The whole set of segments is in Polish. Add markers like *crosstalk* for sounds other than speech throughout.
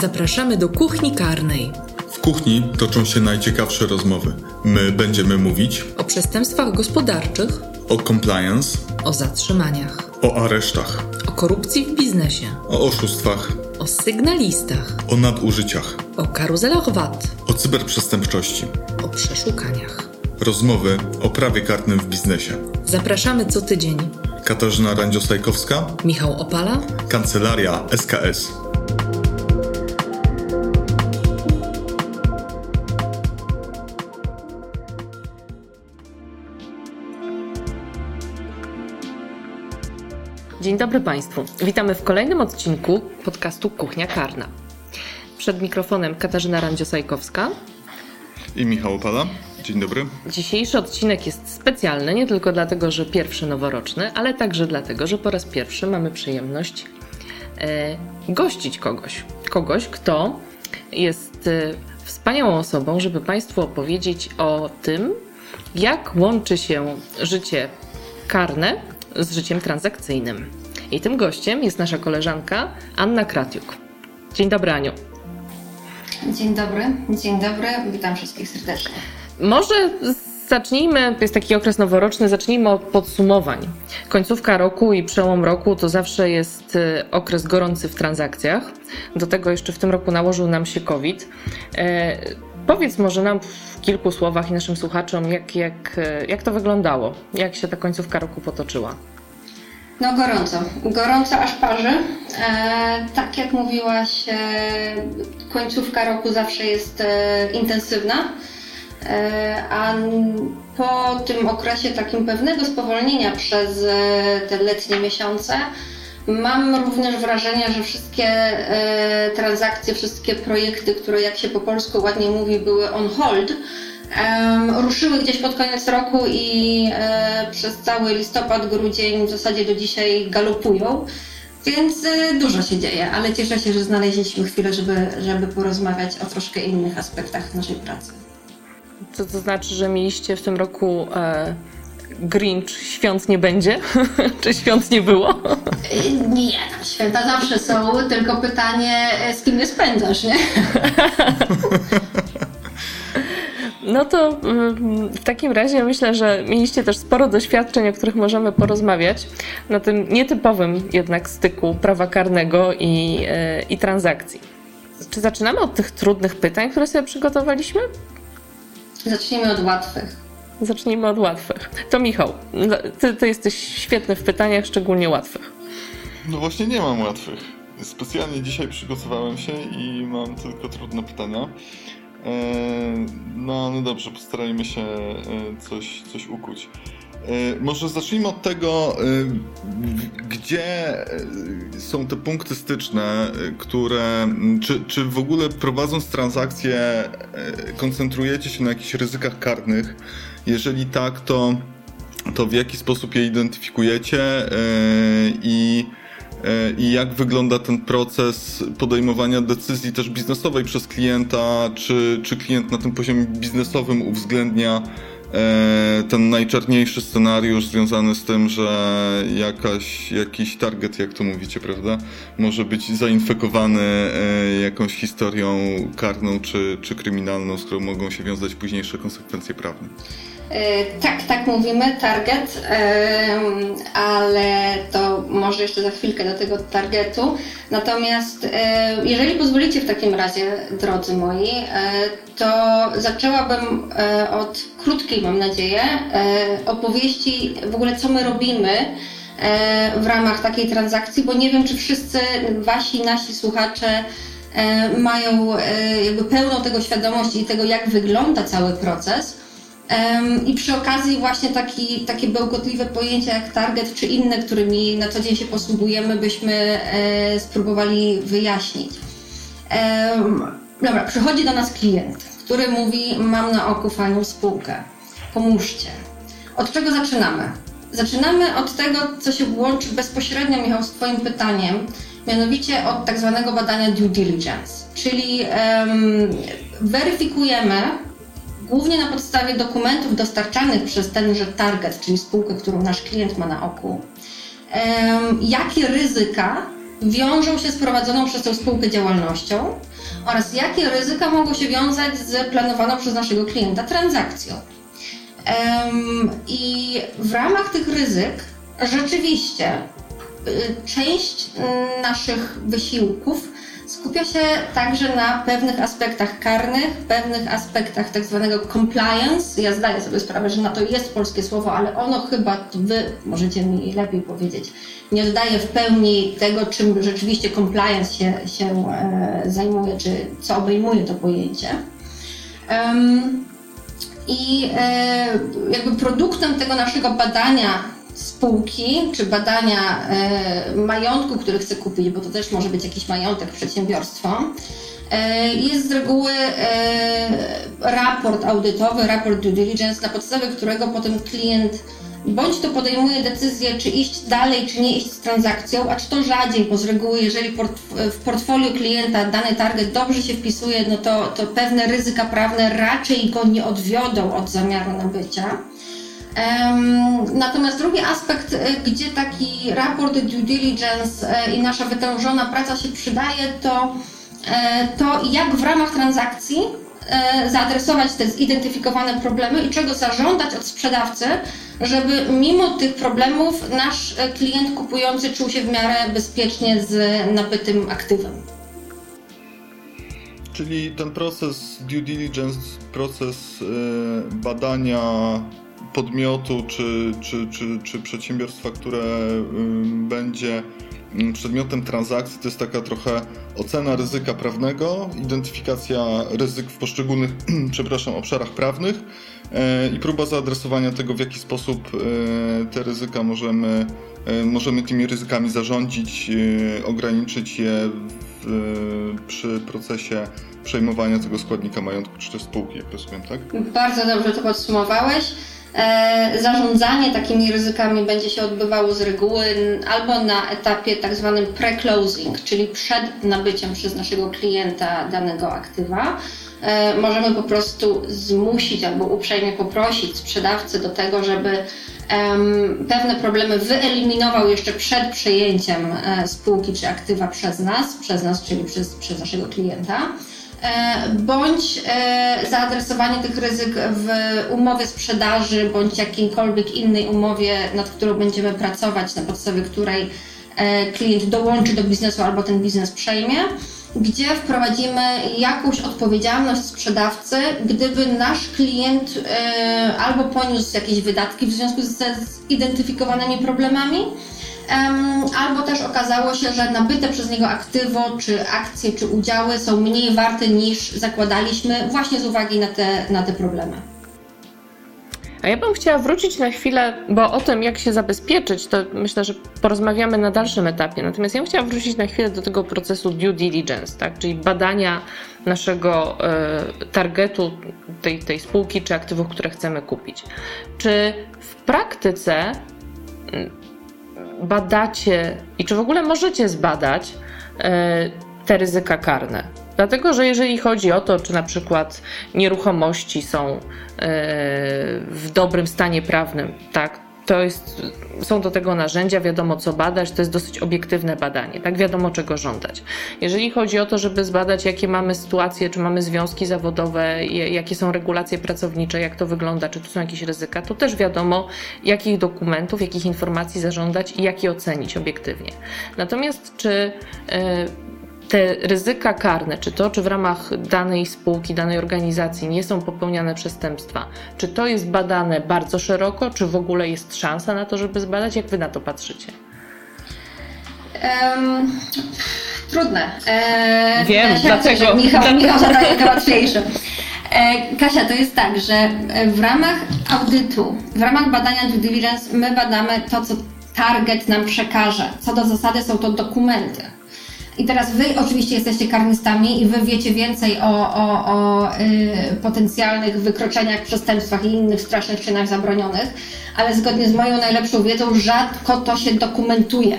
Zapraszamy do kuchni karnej. W kuchni toczą się najciekawsze rozmowy. My będziemy mówić O przestępstwach gospodarczych, o compliance, o zatrzymaniach, o aresztach, o korupcji w biznesie, o oszustwach, o sygnalistach, o nadużyciach, o karuzelach VAT, o cyberprzestępczości. o przeszukaniach. Rozmowy o prawie karnym w biznesie. Zapraszamy co tydzień. Katarzyna Randziostajkowska, Michał Opala, Kancelaria SKS. Dzień dobry Państwu. Witamy w kolejnym odcinku podcastu Kuchnia Karna. Przed mikrofonem Katarzyna Randziosajkowska. I Michał Opala. Dzień dobry. Dzisiejszy odcinek jest specjalny nie tylko dlatego, że pierwszy noworoczny, ale także dlatego, że po raz pierwszy mamy przyjemność e, gościć kogoś. Kogoś, kto jest e, wspaniałą osobą, żeby Państwu opowiedzieć o tym, jak łączy się życie karne z życiem transakcyjnym. I tym gościem jest nasza koleżanka Anna Kratiuk. Dzień dobry, Aniu. Dzień dobry, dzień dobry, witam wszystkich serdecznie. Może zacznijmy, jest taki okres noworoczny, zacznijmy od podsumowań. Końcówka roku i przełom roku to zawsze jest e, okres gorący w transakcjach. Do tego jeszcze w tym roku nałożył nam się COVID. E, powiedz może nam w kilku słowach i naszym słuchaczom, jak, jak, e, jak to wyglądało, jak się ta końcówka roku potoczyła. No gorąco, gorąco aż parzy. E, tak jak mówiłaś, e, końcówka roku zawsze jest e, intensywna, e, a po tym okresie takim pewnego spowolnienia przez e, te letnie miesiące mam również wrażenie, że wszystkie e, transakcje, wszystkie projekty, które jak się po polsku ładnie mówi były on hold, ruszyły gdzieś pod koniec roku i e, przez cały listopad, grudzień w zasadzie do dzisiaj galopują. Więc e, dużo się dzieje, ale cieszę się, że znaleźliśmy chwilę, żeby, żeby porozmawiać o troszkę innych aspektach naszej pracy. Co to znaczy, że mieliście w tym roku e, Grinch, świąt nie będzie? *laughs* Czy świąt nie było? E, Nie, tam święta zawsze są, tylko pytanie, z kim je spędzasz, nie? *laughs* No to mm, w takim razie myślę, że mieliście też sporo doświadczeń, o których możemy porozmawiać na tym nietypowym jednak styku prawa karnego i, e, i transakcji. Czy zaczynamy od tych trudnych pytań, które sobie przygotowaliśmy? Zacznijmy od łatwych. Zacznijmy od łatwych. To Michał, no, ty, ty jesteś świetny w pytaniach, szczególnie łatwych. No właśnie nie mam łatwych. Specjalnie dzisiaj przygotowałem się i mam tylko trudne pytania. Eee, No, no dobrze, postarajmy się e, coś, coś ukuć. E, Może zacznijmy od tego, e, gdzie e, są te punkty styczne, e, które. Czy, czy w ogóle prowadząc transakcje e, koncentrujecie się na jakichś ryzykach karnych? Jeżeli tak, to, to w jaki sposób je identyfikujecie e, i. E, I jak wygląda ten proces podejmowania decyzji też biznesowej przez klienta? Czy, czy klient na tym poziomie biznesowym uwzględnia e, ten najczarniejszy scenariusz związany z tym, że jakaś, jakiś target, jak to mówicie, prawda, może być zainfekowany e, jakąś historią karną czy, czy kryminalną, z którą mogą się wiązać późniejsze konsekwencje prawne? E, Tak, tak mówimy, target, ale to może jeszcze za chwilkę do tego targetu. Natomiast e, jeżeli pozwolicie w takim razie, drodzy moi, e, to zaczęłabym od krótkiej, mam nadzieję, opowieści w ogóle, co my robimy w ramach takiej transakcji, bo nie wiem, czy wszyscy wasi, nasi słuchacze mają jakby pełną tego świadomość i tego, jak wygląda cały proces. I przy okazji właśnie taki, takie bełkotliwe pojęcia jak target czy inne, którymi na co dzień się posługujemy, byśmy e, spróbowali wyjaśnić. Dobra, przychodzi do nas klient, który mówi mam na oku fajną spółkę, pomóżcie. Od czego zaczynamy? Zaczynamy od tego, co się łączy bezpośrednio, Michał, z Twoim pytaniem, mianowicie od tak zwanego badania due diligence, czyli em, weryfikujemy głównie na podstawie dokumentów dostarczanych przez tenże target, czyli spółkę, którą nasz klient ma na oku, jakie ryzyka wiążą się z prowadzoną przez tę spółkę działalnością oraz jakie ryzyka mogą się wiązać z planowaną przez naszego klienta transakcją. I w ramach tych ryzyk rzeczywiście y, część naszych wysiłków skupia się także na pewnych aspektach karnych, pewnych aspektach tak zwanego compliance. Ja zdaję sobie sprawę, że na to jest polskie słowo, ale ono chyba, wy możecie mi lepiej powiedzieć, nie oddaje w pełni tego, czym rzeczywiście compliance się, się e, zajmuje, czy co obejmuje to pojęcie. Um, I e, jakby produktem tego naszego badania spółki czy badania e, majątku, który chce kupić, bo to też może być jakiś majątek, przedsiębiorstwo, e, jest z reguły e, raport audytowy, raport due diligence, na podstawie którego potem klient bądź to podejmuje decyzję, czy iść dalej, czy nie iść z transakcją, a czy to rzadziej, bo z reguły, jeżeli w portfolio klienta dany target dobrze się wpisuje, no to, to pewne ryzyka prawne raczej go nie odwiodą od zamiaru nabycia. Natomiast drugi aspekt, e, gdzie taki raport due diligence e, i nasza wytężona praca się przydaje, to e, to jak w ramach transakcji zaadresować te zidentyfikowane problemy i czego zażądać od sprzedawcy, żeby mimo tych problemów nasz klient kupujący czuł się w miarę bezpiecznie z nabytym aktywem. Czyli ten proces due diligence, proces badania podmiotu czy, czy, czy, czy przedsiębiorstwa, które będzie przedmiotem transakcji, to jest taka trochę ocena ryzyka prawnego, identyfikacja ryzyk w poszczególnych, *clears throat* przepraszam, obszarach prawnych e, i próba zaadresowania tego, w jaki sposób e, te ryzyka możemy, e, możemy tymi ryzykami zarządzić, ograniczyć je przy procesie przejmowania tego składnika majątku czy też spółki, jak rozumiem, tak? Bardzo dobrze to podsumowałeś. E, zarządzanie takimi ryzykami będzie się odbywało z reguły albo na etapie tak zwanym pre-closing, czyli przed nabyciem przez naszego klienta danego aktywa. E, możemy po prostu zmusić albo uprzejmie poprosić sprzedawcę do tego, żeby pewne problemy wyeliminował jeszcze przed przejęciem e, spółki czy aktywa przez nas, przez nas, czyli przez, przez naszego klienta. E, bądź e, zaadresowanie tych ryzyk w umowie sprzedaży, bądź jakiejkolwiek innej umowie, nad którą będziemy pracować, na podstawie której e, klient dołączy do biznesu albo ten biznes przejmie, gdzie wprowadzimy jakąś odpowiedzialność sprzedawcy, gdyby nasz klient albo poniósł jakieś wydatki w związku ze zidentyfikowanymi problemami, albo też okazało się, że nabyte przez niego aktywo, czy akcje, czy udziały są mniej warte niż zakładaliśmy, właśnie z uwagi na te, na te problemy. A ja bym chciała wrócić na chwilę, bo o tym, jak się zabezpieczyć, to myślę, że porozmawiamy na dalszym etapie. Natomiast ja bym chciała wrócić na chwilę do tego procesu due diligence, tak? czyli badania naszego y, targetu tej, tej spółki czy aktywów, które chcemy kupić. Czy w praktyce badacie i czy w ogóle możecie zbadać e, te ryzyka karne. Dlatego, że jeżeli chodzi o to, czy na przykład nieruchomości są e, w dobrym stanie prawnym, tak, to jest, są do tego narzędzia, wiadomo co badać, to jest dosyć obiektywne badanie, tak wiadomo czego żądać. Jeżeli chodzi o to, żeby zbadać, jakie mamy sytuacje, czy mamy związki zawodowe, jakie są regulacje pracownicze, jak to wygląda, czy tu są jakieś ryzyka, to też wiadomo, jakich dokumentów, jakich informacji zażądać i jak je ocenić obiektywnie. Natomiast czy e, te ryzyka karne, czy to, czy w ramach danej spółki, danej organizacji nie są popełniane przestępstwa, czy to jest badane bardzo szeroko, czy w ogóle jest szansa na to, żeby zbadać? Jak wy na to patrzycie? Um, trudne. E, Wiem, ja dlatego. Michał, Michał zadaje to łatwiejsze. E, Kasia, to jest tak, że w ramach audytu, w ramach badania due diligence my badamy to, co target nam przekaże. Co do zasady są to dokumenty. I teraz wy oczywiście jesteście karnistami i wy wiecie więcej o, o, o y, potencjalnych wykroczeniach, przestępstwach i innych strasznych czynach zabronionych, ale zgodnie z moją najlepszą wiedzą rzadko to się dokumentuje.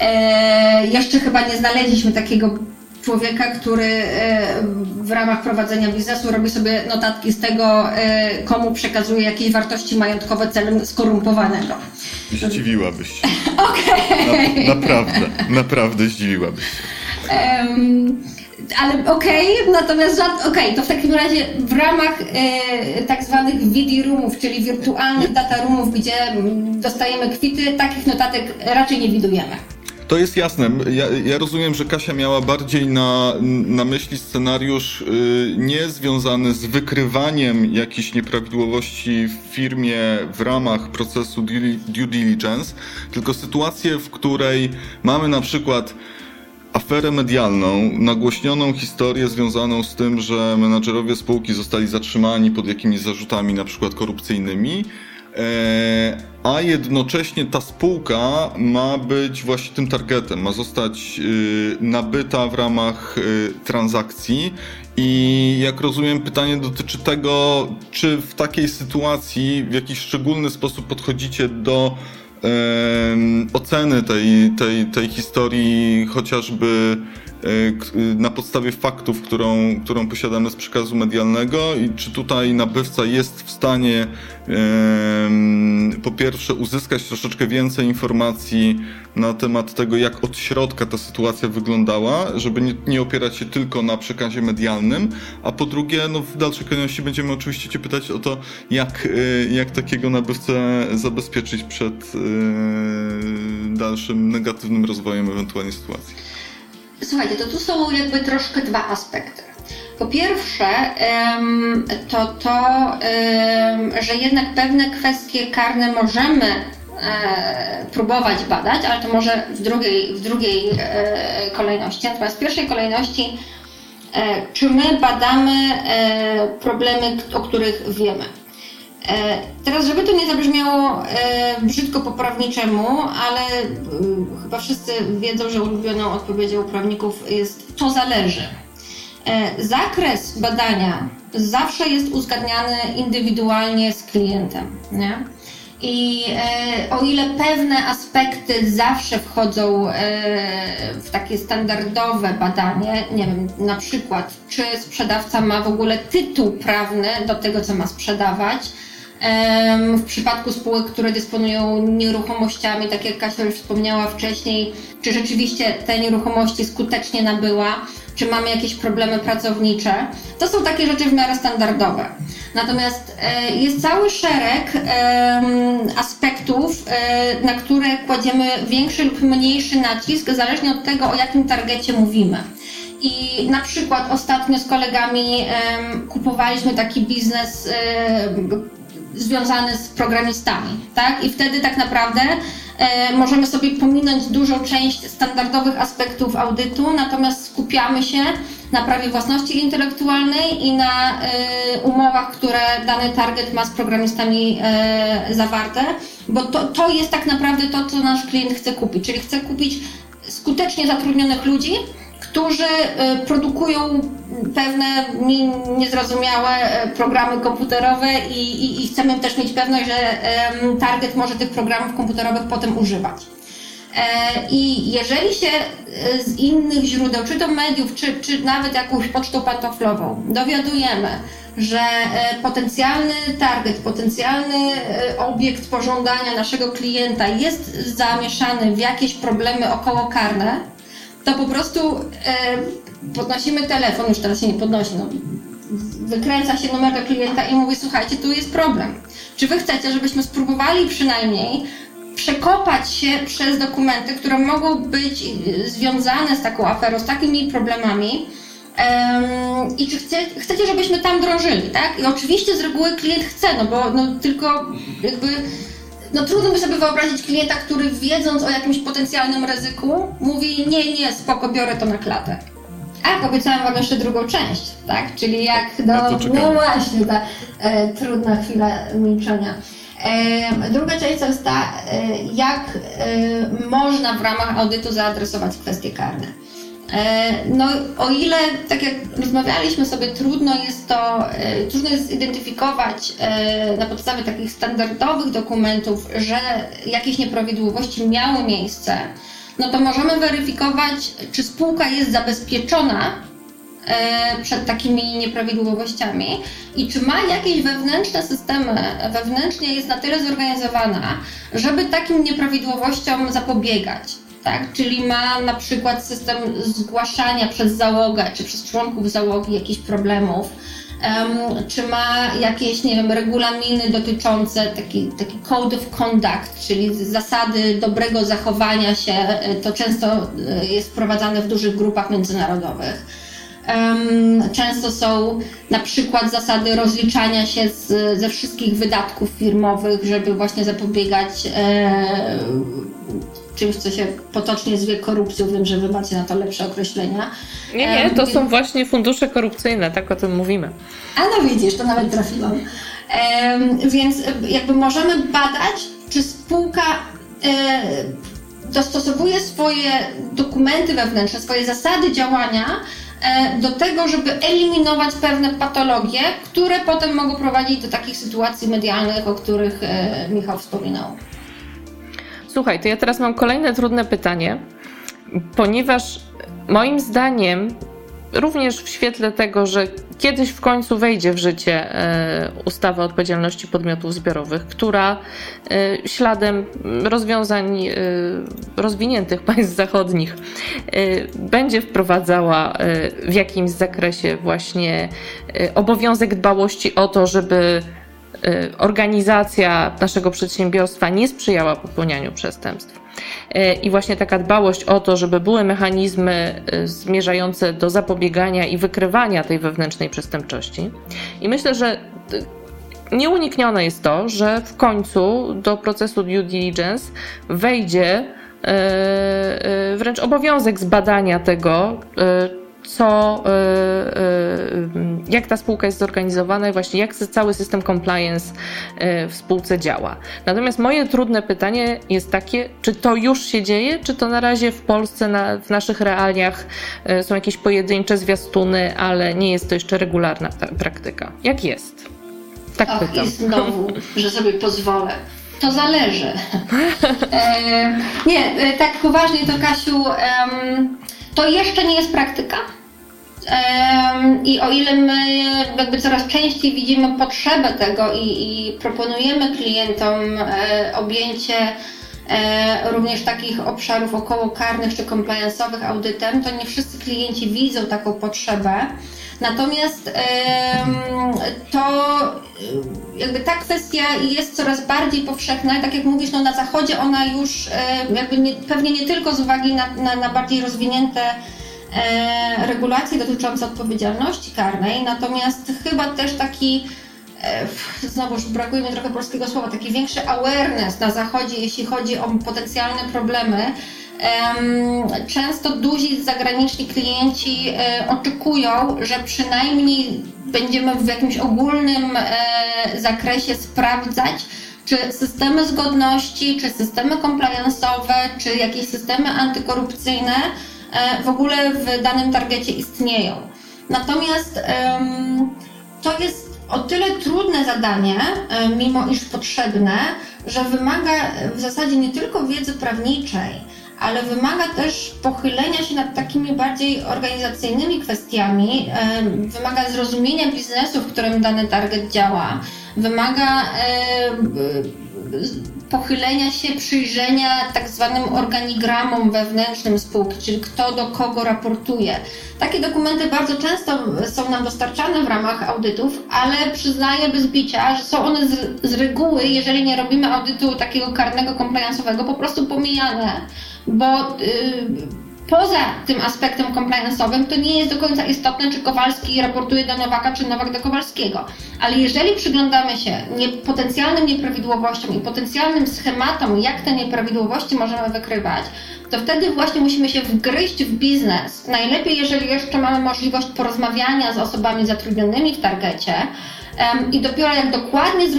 E, jeszcze chyba nie znaleźliśmy takiego człowieka, który e, w ramach prowadzenia biznesu robi sobie notatki z tego, e, komu przekazuje jakieś wartości majątkowe celem skorumpowanego. Zdziwiłabyś się. *laughs* Okej. Okay. Na, naprawdę, naprawdę zdziwiłabyś się. Um, ale okej, natomiast żad... okej, to w takim razie w ramach e, tak zwanych VD roomów, czyli wirtualnych data roomów, gdzie mm, dostajemy kwity, takich notatek raczej nie widujemy. To jest jasne. Ja, ja, rozumiem, że Kasia miała bardziej na, na myśli scenariusz y, nie związany z wykrywaniem jakichś nieprawidłowości w firmie w ramach procesu due, diligence, tylko sytuację, w której mamy na przykład aferę medialną, nagłośnioną historię związaną z tym, że menadżerowie spółki zostali zatrzymani pod jakimiś zarzutami, na przykład korupcyjnymi, a jednocześnie ta spółka ma być właśnie tym targetem, ma zostać y, nabyta w ramach y, transakcji. I jak rozumiem, pytanie dotyczy tego, czy w takiej sytuacji w jakiś szczególny sposób podchodzicie do oceny tej, tej, tej historii, chociażby e, na podstawie faktów, którą, którą posiadamy z przekazu medialnego i czy tutaj nabywca jest w stanie po pierwsze uzyskać troszeczkę więcej informacji na temat tego, jak od środka ta sytuacja wyglądała, żeby nie, nie opierać się tylko na przekazie medialnym, a po drugie, no w dalszej kolejności będziemy oczywiście Cię pytać o to, jak, e, jak takiego nabywcę zabezpieczyć przed dalszym negatywnym rozwojem ewentualnie sytuacji. Słuchajcie, to tu są jakby troszkę dwa aspekty. Po pierwsze, to to, że jednak pewne kwestie karne możemy e, próbować badać, ale to może w drugiej, w drugiej e, kolejności. Natomiast w pierwszej kolejności, e, czy my badamy problemy, o których wiemy. Teraz, żeby to nie zabrzmiało brzydko po prawniczemu, ale chyba wszyscy wiedzą, że ulubioną odpowiedzią prawników jest to zależy. E, zakres badania zawsze jest uzgadniany indywidualnie z klientem. Nie? I e, o ile pewne aspekty zawsze wchodzą e, w takie standardowe badanie, nie wiem, na przykład, czy sprzedawca ma w ogóle tytuł prawny do tego, co ma sprzedawać, w przypadku spółek, które dysponują nieruchomościami, tak jak Kasia już wspomniała wcześniej, czy rzeczywiście te nieruchomości skutecznie nabyła, czy mamy jakieś problemy pracownicze. To są takie rzeczy w miarę standardowe. Natomiast e, jest cały szereg aspektów, e, na które kładziemy większy lub mniejszy nacisk, zależnie od tego, o jakim targecie mówimy. I na przykład ostatnio z kolegami kupowaliśmy taki biznes związany z programistami, tak? I wtedy tak naprawdę e, możemy sobie pominąć dużą część standardowych aspektów audytu, natomiast skupiamy się na prawie własności intelektualnej i na e, umowach, które dany target ma z programistami e, zawarte, bo to, to jest tak naprawdę to, co nasz klient chce kupić, czyli chce kupić skutecznie zatrudnionych ludzi, którzy y, produkują pewne niezrozumiałe e, programy komputerowe i, i, i, chcemy też mieć pewność, że target może tych programów komputerowych potem używać. E, I jeżeli się e, z innych źródeł, czy to mediów, czy, czy nawet jakąś pocztą pantoflową, dowiadujemy, że potencjalny target, potencjalny obiekt pożądania naszego klienta jest zamieszany w jakieś problemy okołokarne, to po prostu e, podnosimy telefon, już teraz się nie podnosi, no, wykręca się numer do klienta i mówi, słuchajcie, tu jest problem. Czy wy chcecie, żebyśmy spróbowali przynajmniej przekopać się przez dokumenty, które mogą być związane z taką aferą, z takimi problemami, I czy chce, chcecie, żebyśmy tam drążyli, tak? I oczywiście z reguły klient chce, no bo no, tylko jakby no trudno by sobie wyobrazić klienta, który wiedząc o jakimś potencjalnym ryzyku, mówi nie, nie, spoko, biorę to na klatę. A, obiecałam Wam jeszcze drugą część, tak? Czyli jak do... No właśnie, ta e, trudna chwila milczenia. E, druga część to jest ta, e, jak e, można w ramach audytu zaadresować kwestie karne. E, no, o ile, tak jak rozmawialiśmy sobie, trudno jest to, e, trudno jest zidentyfikować e, na podstawie takich standardowych dokumentów, że jakieś nieprawidłowości miały miejsce, no to możemy weryfikować, czy spółka jest zabezpieczona przed takimi nieprawidłowościami i czy ma jakieś wewnętrzne systemy, wewnętrznie jest na tyle zorganizowana, żeby takim nieprawidłowościom zapobiegać. Tak? Czyli ma na przykład system zgłaszania przez załogę, czy przez członków załogi jakichś problemów, um, czy ma jakieś, nie wiem, regulaminy dotyczące taki, taki code of conduct, czyli zasady dobrego zachowania się, to często e, jest wprowadzane w dużych grupach międzynarodowych. Często są na przykład zasady rozliczania się z, ze wszystkich wydatków firmowych, żeby właśnie zapobiegać e, czymś, co się potocznie zwie korupcją. Wiem, że wy macie na to lepsze określenia. Nie, nie, to są właśnie fundusze korupcyjne, tak o tym mówimy. A no widzisz, to nawet trafiłam. Więc jakby możemy badać, czy spółka e, dostosowuje swoje dokumenty wewnętrzne, swoje zasady działania E, do tego, żeby eliminować pewne patologie, które potem mogą prowadzić do takich sytuacji medialnych, o których e, Michał wspominał. Słuchaj, to ja teraz mam kolejne trudne pytanie, ponieważ moim zdaniem również w świetle tego, że kiedyś w końcu wejdzie w życie e, ustawa o odpowiedzialności podmiotów zbiorowych, która e, śladem rozwiązań e, rozwiniętych *laughs* państw zachodnich będzie wprowadzała w jakimś zakresie właśnie obowiązek dbałości o to, żeby organizacja naszego przedsiębiorstwa nie sprzyjała popełnianiu przestępstw E, i właśnie taka dbałość o to, żeby były mechanizmy e, zmierzające do zapobiegania i wykrywania tej wewnętrznej przestępczości. I myślę, że nieuniknione jest to, że w końcu do procesu due diligence wejdzie wręcz obowiązek zbadania tego, co, e, e, jak ta spółka jest zorganizowana i właśnie jak cały system compliance e, w spółce działa. Natomiast moje trudne pytanie jest takie, czy to już się dzieje, czy to na razie w Polsce, na, w naszych realiach są jakieś pojedyncze zwiastuny, ale nie jest to jeszcze regularna praktyka. Jak jest? Tak Och, pytam. I znowu, że sobie pozwolę. To zależy. *laughs* e, nie, tak poważnie to Kasiu, to jeszcze nie jest praktyka. I o ile my jakby coraz częściej widzimy potrzebę tego i, i proponujemy klientom e, objęcie e, również takich obszarów około karnych czy compliance'owych audytem, to nie wszyscy klienci widzą taką potrzebę. Natomiast to jakby ta kwestia jest coraz bardziej powszechna. Tak jak mówisz, no na zachodzie ona już jakby nie, pewnie nie tylko z uwagi na, na, na bardziej rozwinięte e, regulacje dotyczące odpowiedzialności karnej, natomiast chyba też taki e, znowuż brakuje mi trochę polskiego słowa, taki większy awareness na zachodzie, jeśli chodzi o potencjalne problemy. Często duzi zagraniczni klienci e, oczekują, że przynajmniej będziemy w jakimś ogólnym e, zakresie sprawdzać, czy systemy zgodności, czy systemy compliance'owe, czy jakieś systemy antykorupcyjne E, w ogóle w danym targecie istnieją. Natomiast to jest o tyle trudne zadanie, mimo iż potrzebne, że wymaga w zasadzie nie tylko wiedzy prawniczej, ale wymaga też pochylenia się nad takimi bardziej organizacyjnymi kwestiami, wymaga zrozumienia biznesu, w którym dany target działa, wymaga pochylenia się, przyjrzenia tak zwanym organigramom wewnętrznym spółki, czyli kto do kogo raportuje. Takie dokumenty bardzo często są nam dostarczane w ramach audytów, ale przyznaję bez bicia, że są one z, z reguły, jeżeli nie robimy audytu takiego karnego, compliance'owego, po prostu pomijane, bo yy, poza tym aspektem compliance'owym to nie jest do końca istotne, czy Kowalski raportuje do Nowaka, czy Nowak do Kowalskiego. Ale jeżeli przyglądamy się nie, potencjalnym nieprawidłowościom i potencjalnym schematom, jak te nieprawidłowości możemy wykrywać, to wtedy właśnie musimy się wgryźć w biznes. Najlepiej, jeżeli jeszcze mamy możliwość porozmawiania z osobami zatrudnionymi w targecie, i dopiero jak dokładnie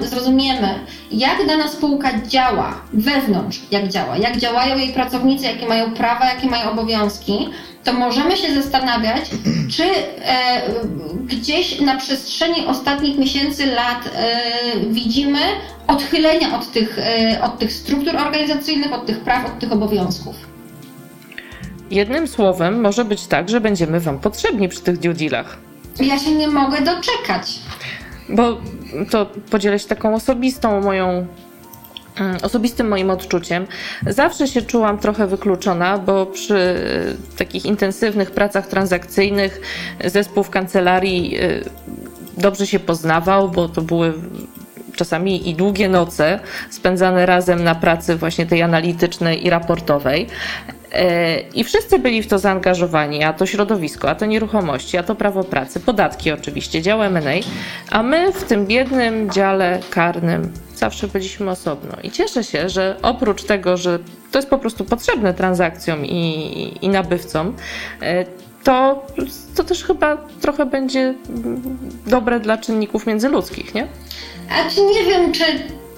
zrozumiemy, jak dana spółka działa wewnątrz, jak działa, jak działają jej pracownicy, jakie mają prawa, jakie mają obowiązki, to możemy się zastanawiać, *clears throat* czy e, gdzieś na przestrzeni ostatnich miesięcy, lat e, widzimy odchylenia od tych, e, od tych struktur organizacyjnych, od tych praw, od tych obowiązków. Jednym słowem może być tak, że będziemy Wam potrzebni przy tych due dealach. Ja się nie mogę doczekać. Bo to podzielę się taką osobistą moją mm, osobistym moim odczuciem. Zawsze się czułam trochę wykluczona, bo przy takich intensywnych pracach transakcyjnych zespół w kancelarii e, dobrze się poznawał, bo to były czasami i długie noce spędzane razem na pracy właśnie tej analitycznej i raportowej. E, I wszyscy byli w to zaangażowani, a to środowisko, a to nieruchomości, a to prawo pracy, podatki oczywiście, dział M&A, a my w tym biednym dziale karnym zawsze byliśmy osobno. I cieszę się, że oprócz tego, że to jest po prostu potrzebne transakcjom i, i nabywcom, e, to, to też chyba trochę będzie dobre dla czynników międzyludzkich, nie? A czy nie wiem, czy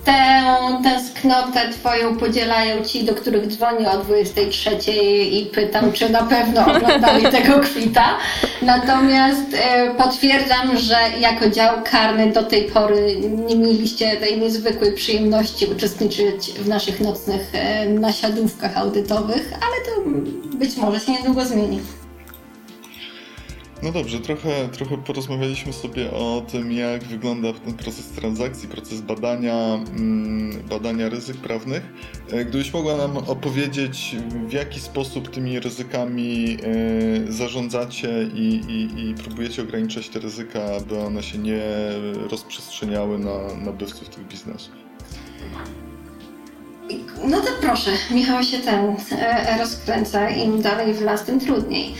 tę tęsknotę twoją podzielają ci, do których dzwonię o 23 i pytam, czy na pewno oglądali *laughs* tego kwita. Natomiast e, potwierdzam, że jako dział karny do tej pory nie mieliście tej niezwykłej przyjemności uczestniczyć w naszych nocnych e, nasiadówkach audytowych, ale to być może się niedługo zmieni. No dobrze, trochę, trochę porozmawialiśmy sobie o tym, jak wygląda ten proces transakcji, proces badania, mm, badania ryzyk prawnych. E, gdybyś mogła nam opowiedzieć, w jaki sposób tymi ryzykami e, zarządzacie i, i, i próbujecie ograniczać te ryzyka, aby one się nie rozprzestrzeniały na nabywców tych biznesów? No to proszę, Michał się ten e, rozkręca, im dalej w las, tym trudniej.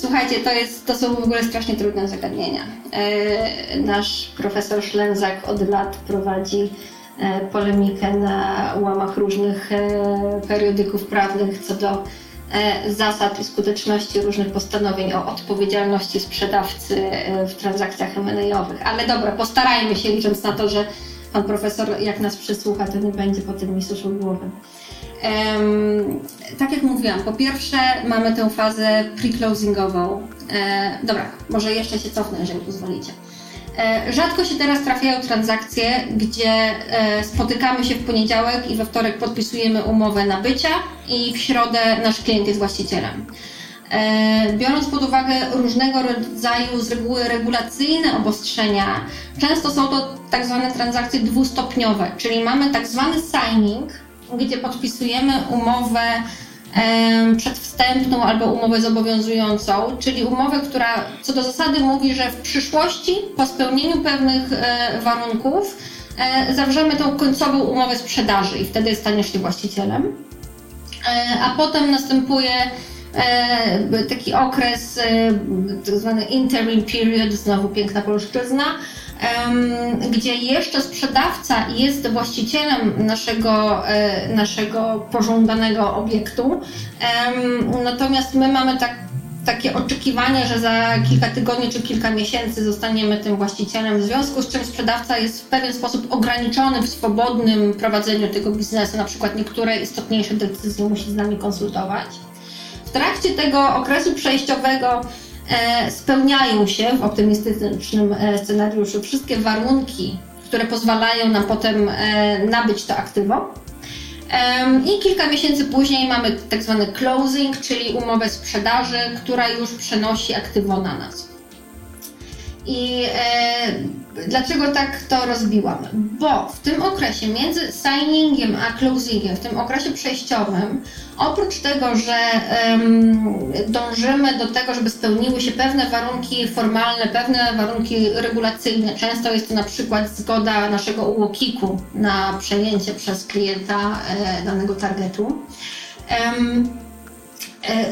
Słuchajcie, to, jest, to są w ogóle strasznie trudne zagadnienia. E, nasz profesor Szlęzak od lat prowadzi e, polemikę na łamach różnych e, periodyków prawnych co do zasad i skuteczności różnych postanowień o odpowiedzialności sprzedawcy w transakcjach M&A-owych. Ale dobra, postarajmy się, licząc na to, że pan profesor jak nas przysłucha, to nie będzie po tym mi suszył głowy. Um, tak jak mówiłam, po pierwsze mamy tę fazę pre-closingową. E, dobra, może jeszcze się cofnę, jeżeli pozwolicie. E, rzadko się teraz trafiają transakcje, gdzie e, spotykamy się w poniedziałek i we wtorek podpisujemy umowę nabycia i w środę nasz klient jest właścicielem. E, biorąc pod uwagę różnego rodzaju z reguły regulacyjne obostrzenia, często są to tak zwane transakcje dwustopniowe, czyli mamy tak zwany signing, gdzie podpisujemy umowę przedwstępną albo umowę zobowiązującą, czyli umowę, która co do zasady mówi, że w przyszłości po spełnieniu pewnych e, warunków e, zawrzemy tą końcową umowę sprzedaży i wtedy staniesz się właścicielem. E, a potem następuje taki okres, tak zwany interim period, znowu piękna polszczyzna, gdzie jeszcze sprzedawca jest właścicielem naszego, e, naszego pożądanego obiektu, natomiast my mamy tak, takie oczekiwanie, że za kilka tygodni czy kilka miesięcy zostaniemy tym właścicielem, w związku z czym sprzedawca jest w pewien sposób ograniczony w swobodnym prowadzeniu tego biznesu, na przykład niektóre istotniejsze decyzje musi z nami konsultować. W trakcie tego okresu przejściowego E, spełniają się w optymistycznym e, scenariuszu wszystkie warunki, które pozwalają nam potem e, nabyć to aktywo. I kilka miesięcy później mamy tak zwany closing, czyli umowę sprzedaży, która już przenosi aktywo na nas. I e, dlaczego tak to rozbiłam? Bo w tym okresie między signingiem a closingiem, w tym okresie przejściowym, oprócz tego, że dążymy do tego, żeby spełniły się pewne warunki formalne, pewne warunki regulacyjne, często jest to na przykład zgoda naszego UOKiK-u na przejęcie przez klienta e, danego targetu.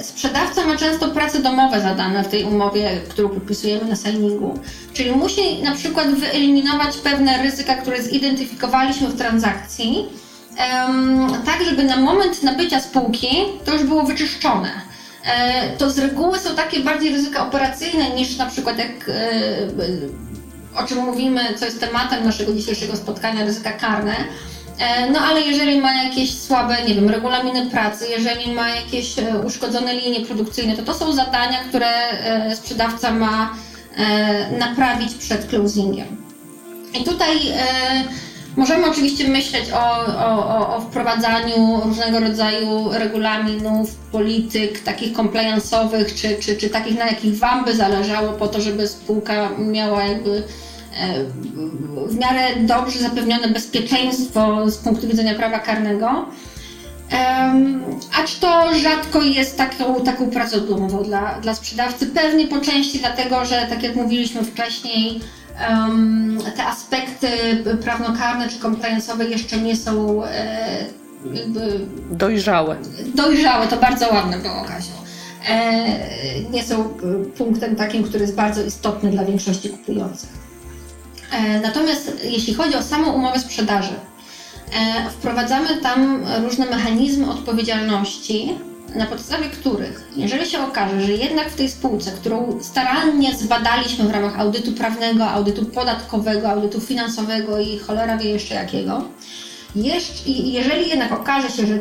Sprzedawca ma często prace domowe zadane w tej umowie, którą podpisujemy na signingu. Czyli musi na przykład wyeliminować pewne ryzyka, które zidentyfikowaliśmy w transakcji, tak żeby na moment nabycia spółki to już było wyczyszczone. E, to z reguły są takie bardziej ryzyka operacyjne niż na przykład jak e, o czym mówimy, co jest tematem naszego dzisiejszego spotkania, ryzyka karne E, no ale jeżeli ma jakieś słabe, nie wiem, regulaminy pracy, jeżeli ma jakieś e, uszkodzone linie produkcyjne, to to są zadania, które e, sprzedawca ma naprawić przed closingiem. I tutaj możemy oczywiście myśleć o, o, o wprowadzaniu różnego rodzaju regulaminów, polityk, takich compliance'owych, czy, czy, czy takich, na jakich Wam by zależało po to, żeby spółka miała jakby w miarę dobrze zapewnione bezpieczeństwo z punktu widzenia prawa karnego. Acz to rzadko jest taką, taką pracą domową dla, dla sprzedawcy. Pewnie po części dlatego, że tak jak mówiliśmy wcześniej, te aspekty prawnokarne czy compliance'owe jeszcze nie są e, jakby... Dojrzałe. Dojrzałe, to bardzo ładne było, Kasiu. E, nie są punktem takim, który jest bardzo istotny dla większości kupujących. E, natomiast jeśli chodzi o samą umowę sprzedaży, wprowadzamy tam różne mechanizmy odpowiedzialności, na podstawie których, jeżeli się okaże, że jednak w tej spółce, którą starannie zbadaliśmy w ramach audytu prawnego, audytu podatkowego, audytu finansowego i cholera wie jeszcze jakiego, jeżeli jednak okaże się, że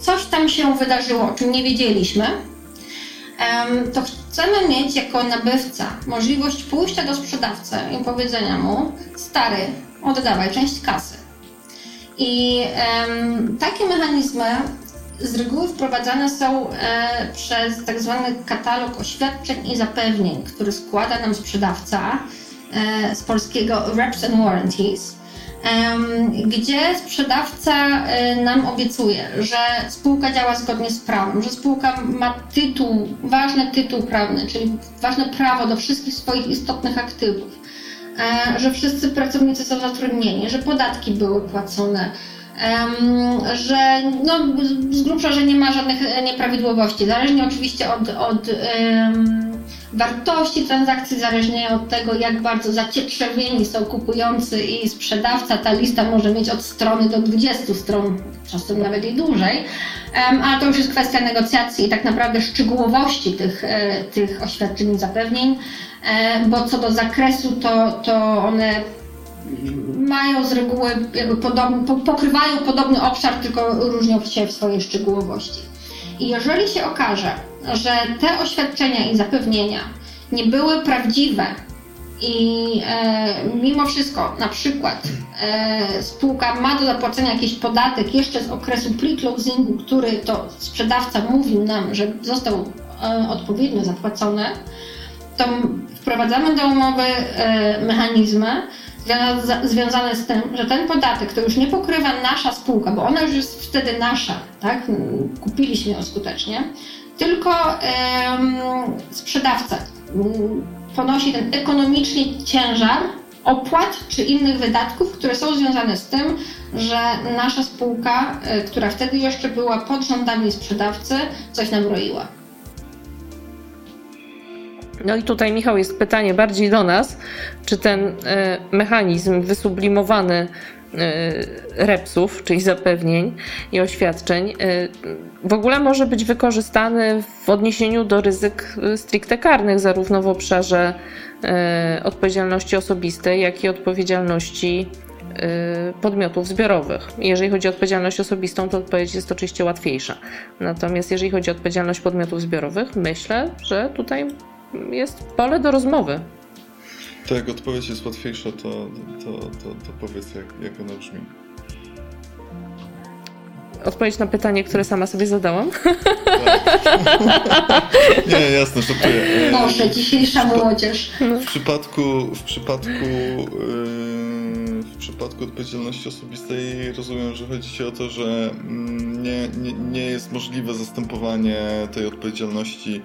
coś tam się wydarzyło, o czym nie wiedzieliśmy, to chcemy mieć jako nabywca możliwość pójścia do sprzedawcy i powiedzenia mu: Stary, oddawaj część kasy. I takie mechanizmy z reguły wprowadzane są e, przez tak zwany katalog oświadczeń i zapewnień, który składa nam sprzedawca e, z polskiego Reps and Warranties, gdzie sprzedawca e, nam obiecuje, że spółka działa zgodnie z prawem, że spółka ma tytuł, ważny tytuł prawny, czyli ważne prawo do wszystkich swoich istotnych aktywów, e, że wszyscy pracownicy są zatrudnieni, że podatki były płacone, że no, z grubsza, że nie ma żadnych nieprawidłowości. Zależnie oczywiście od, od um, wartości transakcji, zależnie od tego, jak bardzo zacietrzewieni są kupujący i sprzedawca, ta lista może mieć od strony do 20 stron, czasem nawet i dłużej, um, ale to już jest kwestia negocjacji i tak naprawdę szczegółowości tych, e, tych oświadczeń i zapewnień, e, bo co do zakresu, to, to one mają z reguły jakby podobny, pokrywają podobny obszar, tylko różnią się w swojej szczegółowości. I jeżeli się okaże, że te oświadczenia i zapewnienia nie były prawdziwe i e, mimo wszystko, na przykład e, spółka ma do zapłacenia jakiś podatek jeszcze z okresu pre-closingu, który to sprzedawca mówił nam, że został e, odpowiednio zapłacony, to wprowadzamy do umowy e, mechanizmy, związane z tym, że ten podatek to już nie pokrywa nasza spółka, bo ona już jest wtedy nasza, tak? Kupiliśmy ją skutecznie, tylko sprzedawca ponosi ten ekonomiczny ciężar opłat czy innych wydatków, które są związane z tym, że nasza spółka, e, która wtedy jeszcze była pod rządami sprzedawcy, coś nam roiła. No i tutaj, Michał, jest pytanie bardziej do nas, czy ten e, mechanizm wysublimowany e, repsów, czyli zapewnień i oświadczeń, e, w ogóle może być wykorzystany w odniesieniu do ryzyk stricte karnych, zarówno w obszarze odpowiedzialności osobistej, jak i odpowiedzialności podmiotów zbiorowych. Jeżeli chodzi o odpowiedzialność osobistą, to odpowiedź jest oczywiście łatwiejsza. Natomiast jeżeli chodzi o odpowiedzialność podmiotów zbiorowych, myślę, że tutaj jest pole do rozmowy. Tak, jak odpowiedź jest łatwiejsza, to, to, to, to powiedz, jak, jak ona brzmi. Odpowiedź na pytanie, które sama sobie zadałam. Tak. *laughs* Nie, jasne, żartuję. Boże, dzisiejsza młodzież. W przypadku, w przypadku, w przypadku odpowiedzialności osobistej rozumiem, że chodzi ci o to, że mm, nie, nie, nie jest możliwe zastępowanie tej odpowiedzialności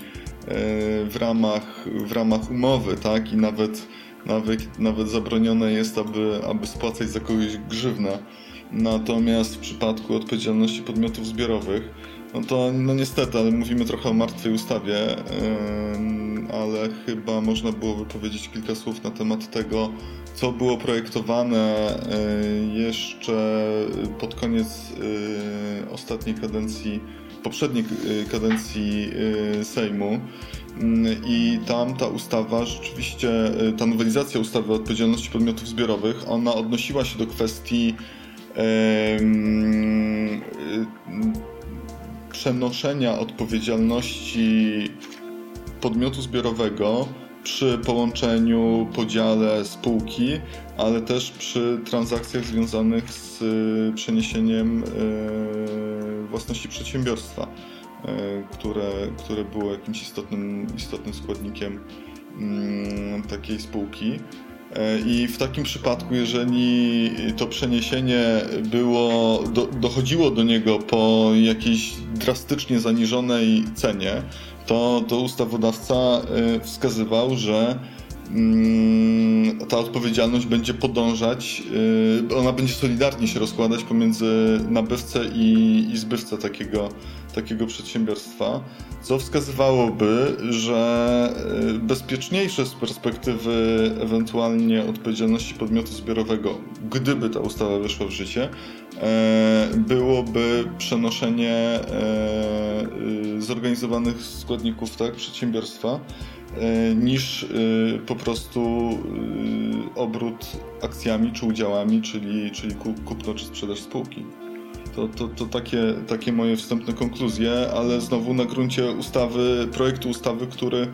w ramach, w ramach umowy, tak? I nawet, nawet, nawet zabronione jest, aby, aby spłacać za kogoś grzywnę. Natomiast w przypadku odpowiedzialności podmiotów zbiorowych, no to no niestety, ale mówimy trochę o martwej ustawie, ale chyba można byłoby powiedzieć kilka słów na temat tego, co było projektowane jeszcze pod koniec ostatniej kadencji poprzedniej y, kadencji y, Sejmu. Mm, I tam ta ustawa rzeczywiście, y, ta nowelizacja ustawy o odpowiedzialności podmiotów zbiorowych, ona odnosiła się do kwestii przenoszenia odpowiedzialności podmiotu zbiorowego przy połączeniu, podziale spółki, ale też przy transakcjach związanych z przeniesieniem własności przedsiębiorstwa, e, które, które było jakimś istotnym, istotnym składnikiem mm, takiej spółki. E, I w takim przypadku, jeżeli to przeniesienie było, do, dochodziło do niego po jakiejś drastycznie zaniżonej cenie, to, to ustawodawca e, wskazywał, że mm, ta odpowiedzialność będzie podążać, e, ona będzie solidarnie się rozkładać pomiędzy nabywcę i, i zbywcę takiego, takiego przedsiębiorstwa co wskazywałoby, że y, bezpieczniejsze z perspektywy ewentualnie odpowiedzialności podmiotu zbiorowego, gdyby ta ustawa weszła w życie, e, byłoby przenoszenie e, y, zorganizowanych składników tak, przedsiębiorstwa e, niż y, po prostu obrót akcjami czy udziałami, czyli, czyli kupno czy sprzedaż spółki. To, to, to takie, takie moje wstępne konkluzje, ale znowu na gruncie ustawy, projektu ustawy, który,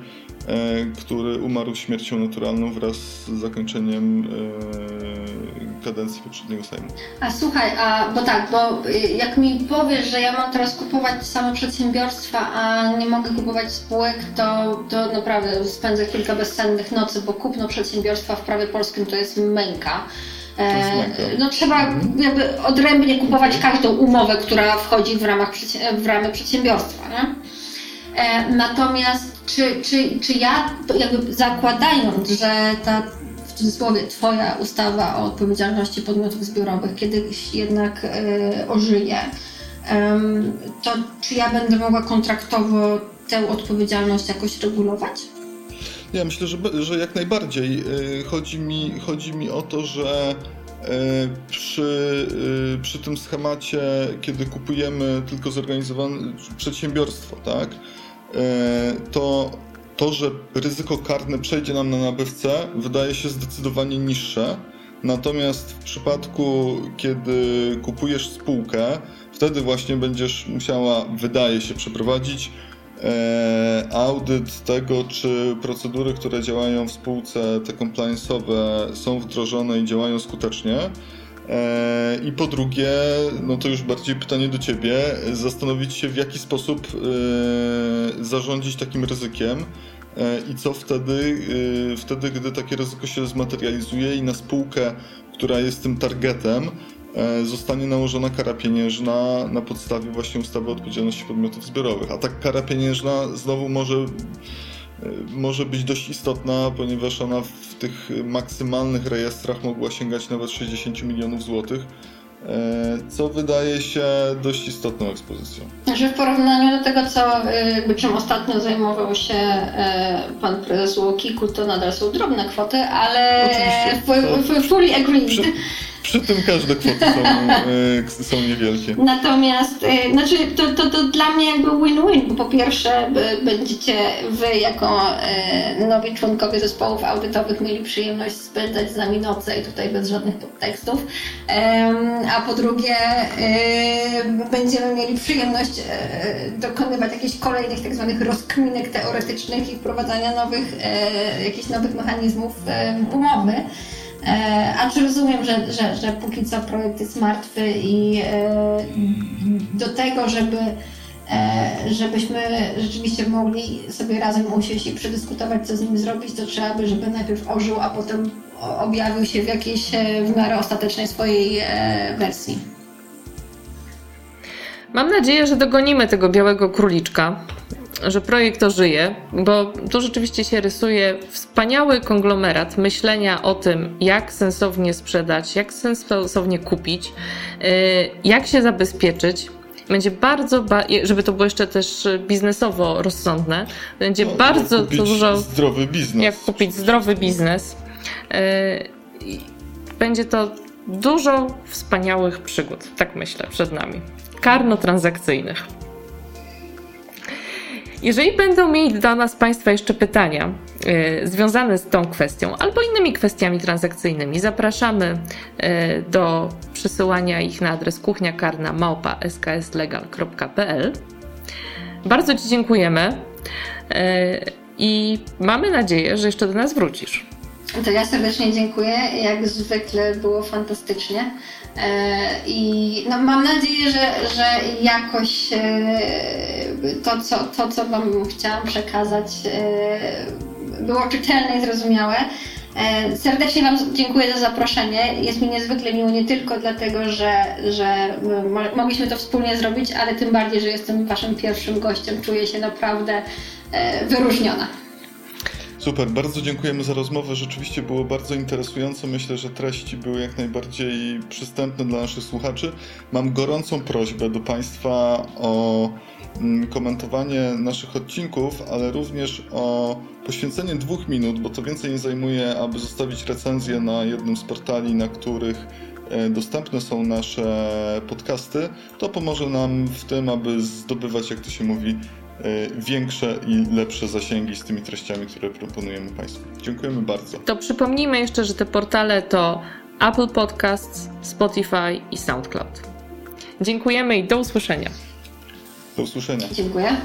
e, który umarł śmiercią naturalną wraz z zakończeniem e, kadencji poprzedniego Sejmu. A słuchaj, a bo tak, bo y, jak mi powiesz, że ja mam teraz kupować same przedsiębiorstwa, a nie mogę kupować spółek, to, to naprawdę spędzę kilka bezsennych nocy, bo kupno przedsiębiorstwa w prawie polskim to jest męka. E, no trzeba jakby odrębnie kupować każdą umowę, która wchodzi w, ramach, w ramy przedsiębiorstwa. Nie? E, natomiast czy, czy, czy ja jakby zakładając, że ta w cudzysłowie Twoja ustawa o odpowiedzialności podmiotów zbiorowych kiedyś jednak e, ożyje, to czy ja będę mogła kontraktowo tę odpowiedzialność jakoś regulować? Ja myślę, że, że jak najbardziej. Y, chodzi mi, chodzi mi o to, że y, przy, y, przy tym schemacie, kiedy kupujemy tylko zorganizowane przedsiębiorstwo, tak, to to, że ryzyko karne przejdzie nam na nabywcę, wydaje się zdecydowanie niższe. Natomiast w przypadku, kiedy kupujesz spółkę, wtedy właśnie będziesz musiała, wydaje się, przeprowadzić audyt tego, czy procedury, które działają w spółce, te compliance'owe są wdrożone i działają skutecznie. E, I po drugie, no to już bardziej pytanie do Ciebie, zastanowić się w jaki sposób e, zarządzić takim ryzykiem i co wtedy, wtedy, gdy takie ryzyko się zmaterializuje i na spółkę, która jest tym targetem, E, zostanie nałożona kara pieniężna na podstawie właśnie ustawy o odpowiedzialności podmiotów zbiorowych. A tak kara pieniężna znowu może, e, może być dość istotna, ponieważ ona w tych maksymalnych rejestrach mogła sięgać nawet 60 milionów złotych e, co wydaje się dość istotną ekspozycją. Że w porównaniu do tego, co jakby czym ostatnio zajmował się pan prezes Łokiku, to nadal są drobne kwoty, ale Oczywiście, fully agreed. Przy tym każde kwoty są, e, są niewielkie. Natomiast, e, znaczy to, to, to dla mnie jakby win-win, bo po pierwsze będziecie wy jako e, nowi członkowie zespołów audytowych mieli przyjemność spędzać z nami noce i tutaj bez żadnych podtekstów, a po drugie będziemy mieli przyjemność dokonywać jakichś kolejnych tak zwanych rozkminek teoretycznych i wprowadzania nowych, jakichś nowych mechanizmów umowy. E, a czy rozumiem, że, że, że póki co projekt jest martwy i e, do tego, żeby e, żebyśmy rzeczywiście mogli sobie razem usiąść i przedyskutować, co z nim zrobić, to trzeba by, żeby najpierw ożył, a potem objawił się w jakiejś w miarę ostatecznej swojej wersji. Mam nadzieję, że dogonimy tego białego króliczka że projekt ożyje, bo tu rzeczywiście się rysuje wspaniały konglomerat myślenia o tym, jak sensownie sprzedać, jak sensownie kupić, y, jak się zabezpieczyć. Będzie bardzo, żeby to było jeszcze też biznesowo rozsądne, będzie no, bardzo jak dużo. Zdrowy biznes. Jak kupić zdrowy biznes. Y, będzie to dużo wspaniałych przygód, tak myślę, przed nami. Karno-transakcyjnych. Jeżeli będą mieli do nas Państwa jeszcze pytania y, związane z tą kwestią albo innymi kwestiami transakcyjnymi, zapraszamy y, do przesyłania ich na adres kuchniakarna małpa. Bardzo Ci dziękujemy y, i mamy nadzieję, że jeszcze do nas wrócisz. To ja serdecznie dziękuję. Jak zwykle było fantastycznie. E, I no, mam nadzieję, że, że jakoś e, to co, to, co Wam chciałam przekazać, e, było czytelne i zrozumiałe. Serdecznie Wam dziękuję za zaproszenie. Jest mi niezwykle miło nie tylko dlatego, że, że mogliśmy to wspólnie zrobić, ale tym bardziej, że jestem Waszym pierwszym gościem. Czuję się naprawdę wyróżniona. Super, bardzo dziękujemy za rozmowę. Rzeczywiście było bardzo interesujące. Myślę, że treści były jak najbardziej przystępne dla naszych słuchaczy. Mam gorącą prośbę do Państwa o mm, komentowanie naszych odcinków, ale również o poświęcenie dwóch minut, bo to więcej nie zajmuje, aby zostawić recenzję na jednym z portali, na których e, dostępne są nasze podcasty. To pomoże nam w tym, aby zdobywać, jak to się mówi, większe i lepsze zasięgi z tymi treściami, które proponujemy Państwu. Dziękujemy bardzo. To przypomnijmy jeszcze, że te portale to Apple Podcasts, Spotify i SoundCloud. Dziękujemy i do usłyszenia. Do usłyszenia. Dziękuję.